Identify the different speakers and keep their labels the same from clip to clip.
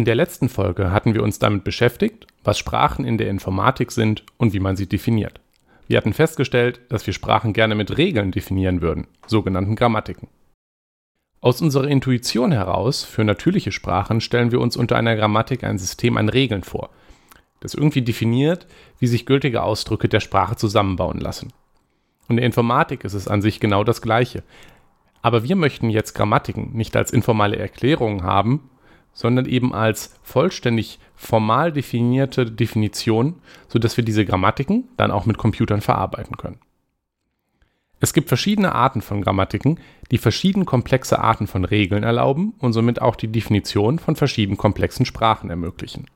Speaker 1: In der letzten Folge hatten wir uns damit beschäftigt, was Sprachen in der Informatik sind und wie man sie definiert. Wir hatten festgestellt, dass wir Sprachen gerne mit Regeln definieren würden, sogenannten Grammatiken. Aus unserer Intuition heraus für natürliche Sprachen stellen wir uns unter einer Grammatik ein System an Regeln vor, das irgendwie definiert, wie sich gültige Ausdrücke der Sprache zusammenbauen lassen. In der Informatik ist es an sich genau das Gleiche. Aber wir möchten jetzt Grammatiken nicht als informale Erklärungen haben, sondern eben als vollständig formal definierte Definition, sodass wir diese Grammatiken dann auch mit Computern verarbeiten können. Es gibt verschiedene Arten von Grammatiken, die verschieden komplexe Arten von Regeln erlauben und somit auch die Definition von verschieden komplexen Sprachen ermöglichen.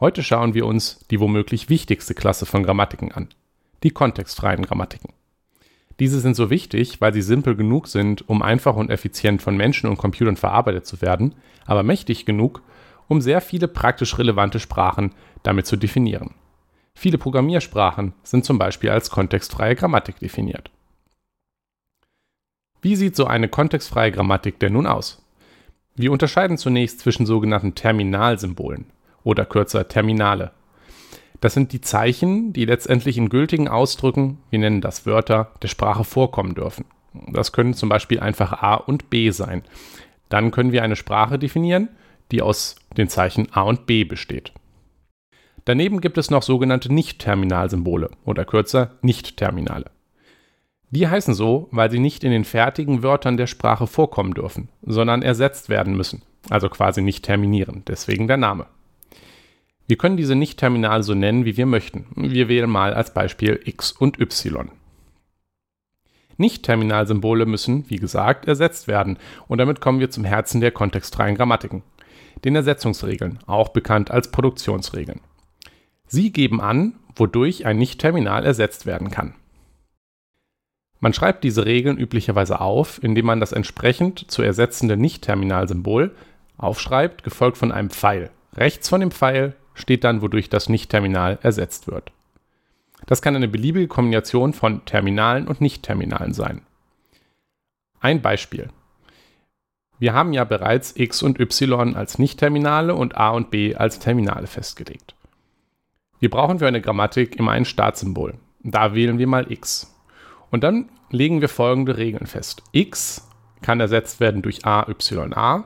Speaker 1: Heute schauen wir uns die womöglich wichtigste Klasse von Grammatiken an, die kontextfreien Grammatiken. Diese sind so wichtig, weil sie simpel genug sind, um einfach und effizient von Menschen und Computern verarbeitet zu werden, aber mächtig genug, um sehr viele praktisch relevante Sprachen damit zu definieren. Viele Programmiersprachen sind zum Beispiel als kontextfreie Grammatik definiert. Wie sieht so eine kontextfreie Grammatik denn nun aus? Wir unterscheiden zunächst zwischen sogenannten Terminalsymbolen oder kürzer Terminale. Das sind die Zeichen, die letztendlich in gültigen Ausdrücken, wir nennen das Wörter, der Sprache vorkommen dürfen. Das können zum Beispiel einfach A und B sein. Dann können wir eine Sprache definieren, die aus den Zeichen A und B besteht. Daneben gibt es noch sogenannte Nicht-Terminalsymbole oder kürzer Nicht-Terminale. Die heißen so, weil sie nicht in den fertigen Wörtern der Sprache vorkommen dürfen, sondern ersetzt werden müssen, also quasi nicht terminieren, deswegen der Name. Wir können diese Nicht-Terminale so nennen, wie wir möchten. Wir wählen mal als Beispiel x und y. Nicht-Terminalsymbole müssen, wie gesagt, ersetzt werden und damit kommen wir zum Herzen der kontextfreien Grammatiken, den Ersetzungsregeln, auch bekannt als Produktionsregeln. Sie geben an, wodurch ein Nicht-Terminal ersetzt werden kann. Man schreibt diese Regeln üblicherweise auf, indem man das entsprechend zu ersetzende Nicht-Terminalsymbol aufschreibt, gefolgt von einem Pfeil. Rechts von dem Pfeil steht dann, wodurch das Nicht-Terminal ersetzt wird. Das kann eine beliebige Kombination von Terminalen und Nicht-Terminalen sein. Ein Beispiel. Wir haben ja bereits x und y als Nicht-Terminale und a und b als Terminale festgelegt. Wir brauchen für eine Grammatik immer ein Startsymbol. Da wählen wir mal x. Und dann legen wir folgende Regeln fest. x kann ersetzt werden durch a, y, a.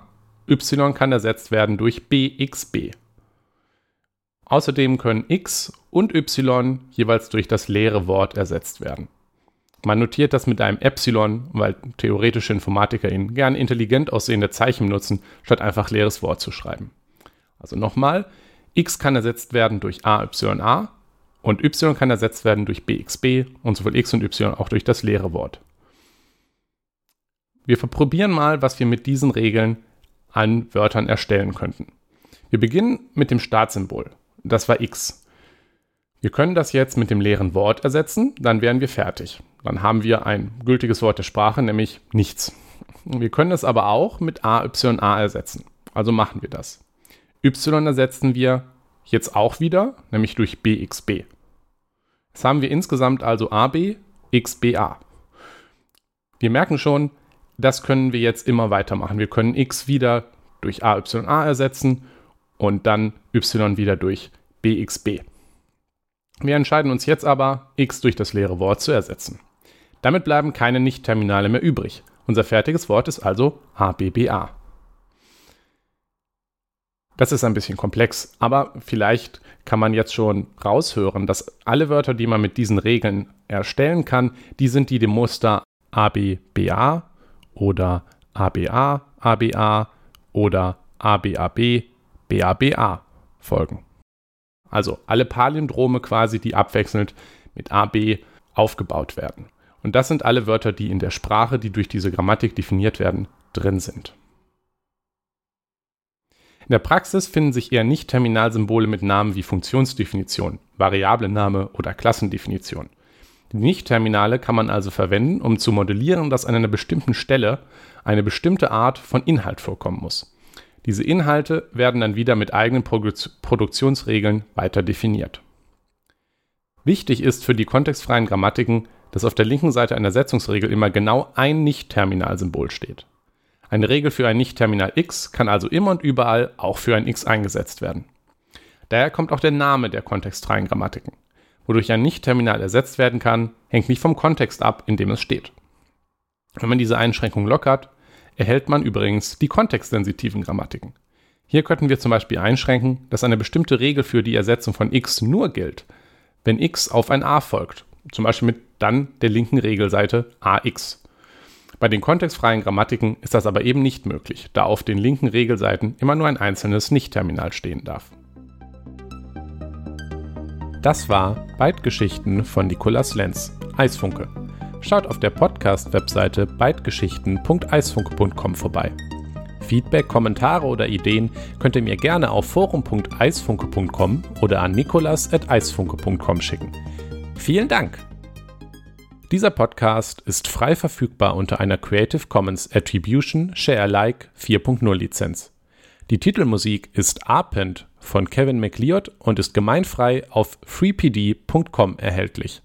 Speaker 1: y kann ersetzt werden durch b, x, b. Außerdem können x und y jeweils durch das leere Wort ersetzt werden. Man notiert das mit einem Epsilon, weil theoretische InformatikerInnen gern intelligent aussehende Zeichen nutzen, statt einfach leeres Wort zu schreiben. Also nochmal, x kann ersetzt werden durch a, y, a und y kann ersetzt werden durch bxb und sowohl x und y auch durch das leere Wort. Wir probieren mal, was wir mit diesen Regeln an Wörtern erstellen könnten. Wir beginnen mit dem Startsymbol. Das war x. Wir können das jetzt mit dem leeren Wort ersetzen, dann wären wir fertig. Dann haben wir ein gültiges Wort der Sprache, nämlich nichts. Wir können es aber auch mit a, y, a ersetzen. Also machen wir das. y ersetzen wir jetzt auch wieder, nämlich durch bxb. Jetzt haben wir insgesamt also ab, xba. Wir merken schon, das können wir jetzt immer weitermachen. Wir können x wieder durch a, y, a ersetzen und dann y wieder durch bxb. Wir entscheiden uns jetzt aber, x durch das leere Wort zu ersetzen. Damit bleiben keine Nicht-Terminale mehr übrig. Unser fertiges Wort ist also abba. Das ist ein bisschen komplex, aber vielleicht kann man jetzt schon raushören, dass alle Wörter, die man mit diesen Regeln erstellen kann, die sind die dem Muster ABBA oder ABA, ABA oder ABAB BABA folgen. Also alle Palindrome quasi, die abwechselnd mit AB aufgebaut werden. Und das sind alle Wörter, die in der Sprache, die durch diese Grammatik definiert werden, drin sind. In der Praxis finden sich eher nicht Terminalsymbole mit Namen wie Funktionsdefinition, Variablename oder Klassendefinition. Die Nicht-Terminale kann man also verwenden, um zu modellieren, dass an einer bestimmten Stelle eine bestimmte Art von Inhalt vorkommen muss. Diese Inhalte werden dann wieder mit eigenen Produktionsregeln weiter definiert. Wichtig ist für die kontextfreien Grammatiken, dass auf der linken Seite einer Setzungsregel immer genau ein Nicht-Terminalsymbol steht. Eine Regel für ein Nicht-Terminal x kann also immer und überall auch für ein x eingesetzt werden. Daher kommt auch der Name der kontextfreien Grammatiken. Wodurch ein Nicht-Terminal ersetzt werden kann, hängt nicht vom Kontext ab, in dem es steht. Wenn man diese Einschränkung lockert, erhält man übrigens die kontextsensitiven Grammatiken. Hier könnten wir zum Beispiel einschränken, dass eine bestimmte Regel für die Ersetzung von x nur gilt, wenn x auf ein a folgt, zum Beispiel mit dann der linken Regelseite ax. Bei den kontextfreien Grammatiken ist das aber eben nicht möglich, da auf den linken Regelseiten immer nur ein einzelnes Nicht-Terminal stehen darf. Das war Bytegeschichten von Nikolas Lenz, Eisfunke. Schaut auf der Podcast-Webseite bytegeschichten.eisfunke.com vorbei. Feedback, Kommentare oder Ideen könnt ihr mir gerne auf forum.eisfunke.com oder an nikolas.eisfunke.com schicken. Vielen Dank! Dieser Podcast ist frei verfügbar unter einer Creative Commons Attribution Share Alike 4.0 Lizenz. Die Titelmusik ist Arpent von Kevin McLeod und ist gemeinfrei auf freepd.com erhältlich.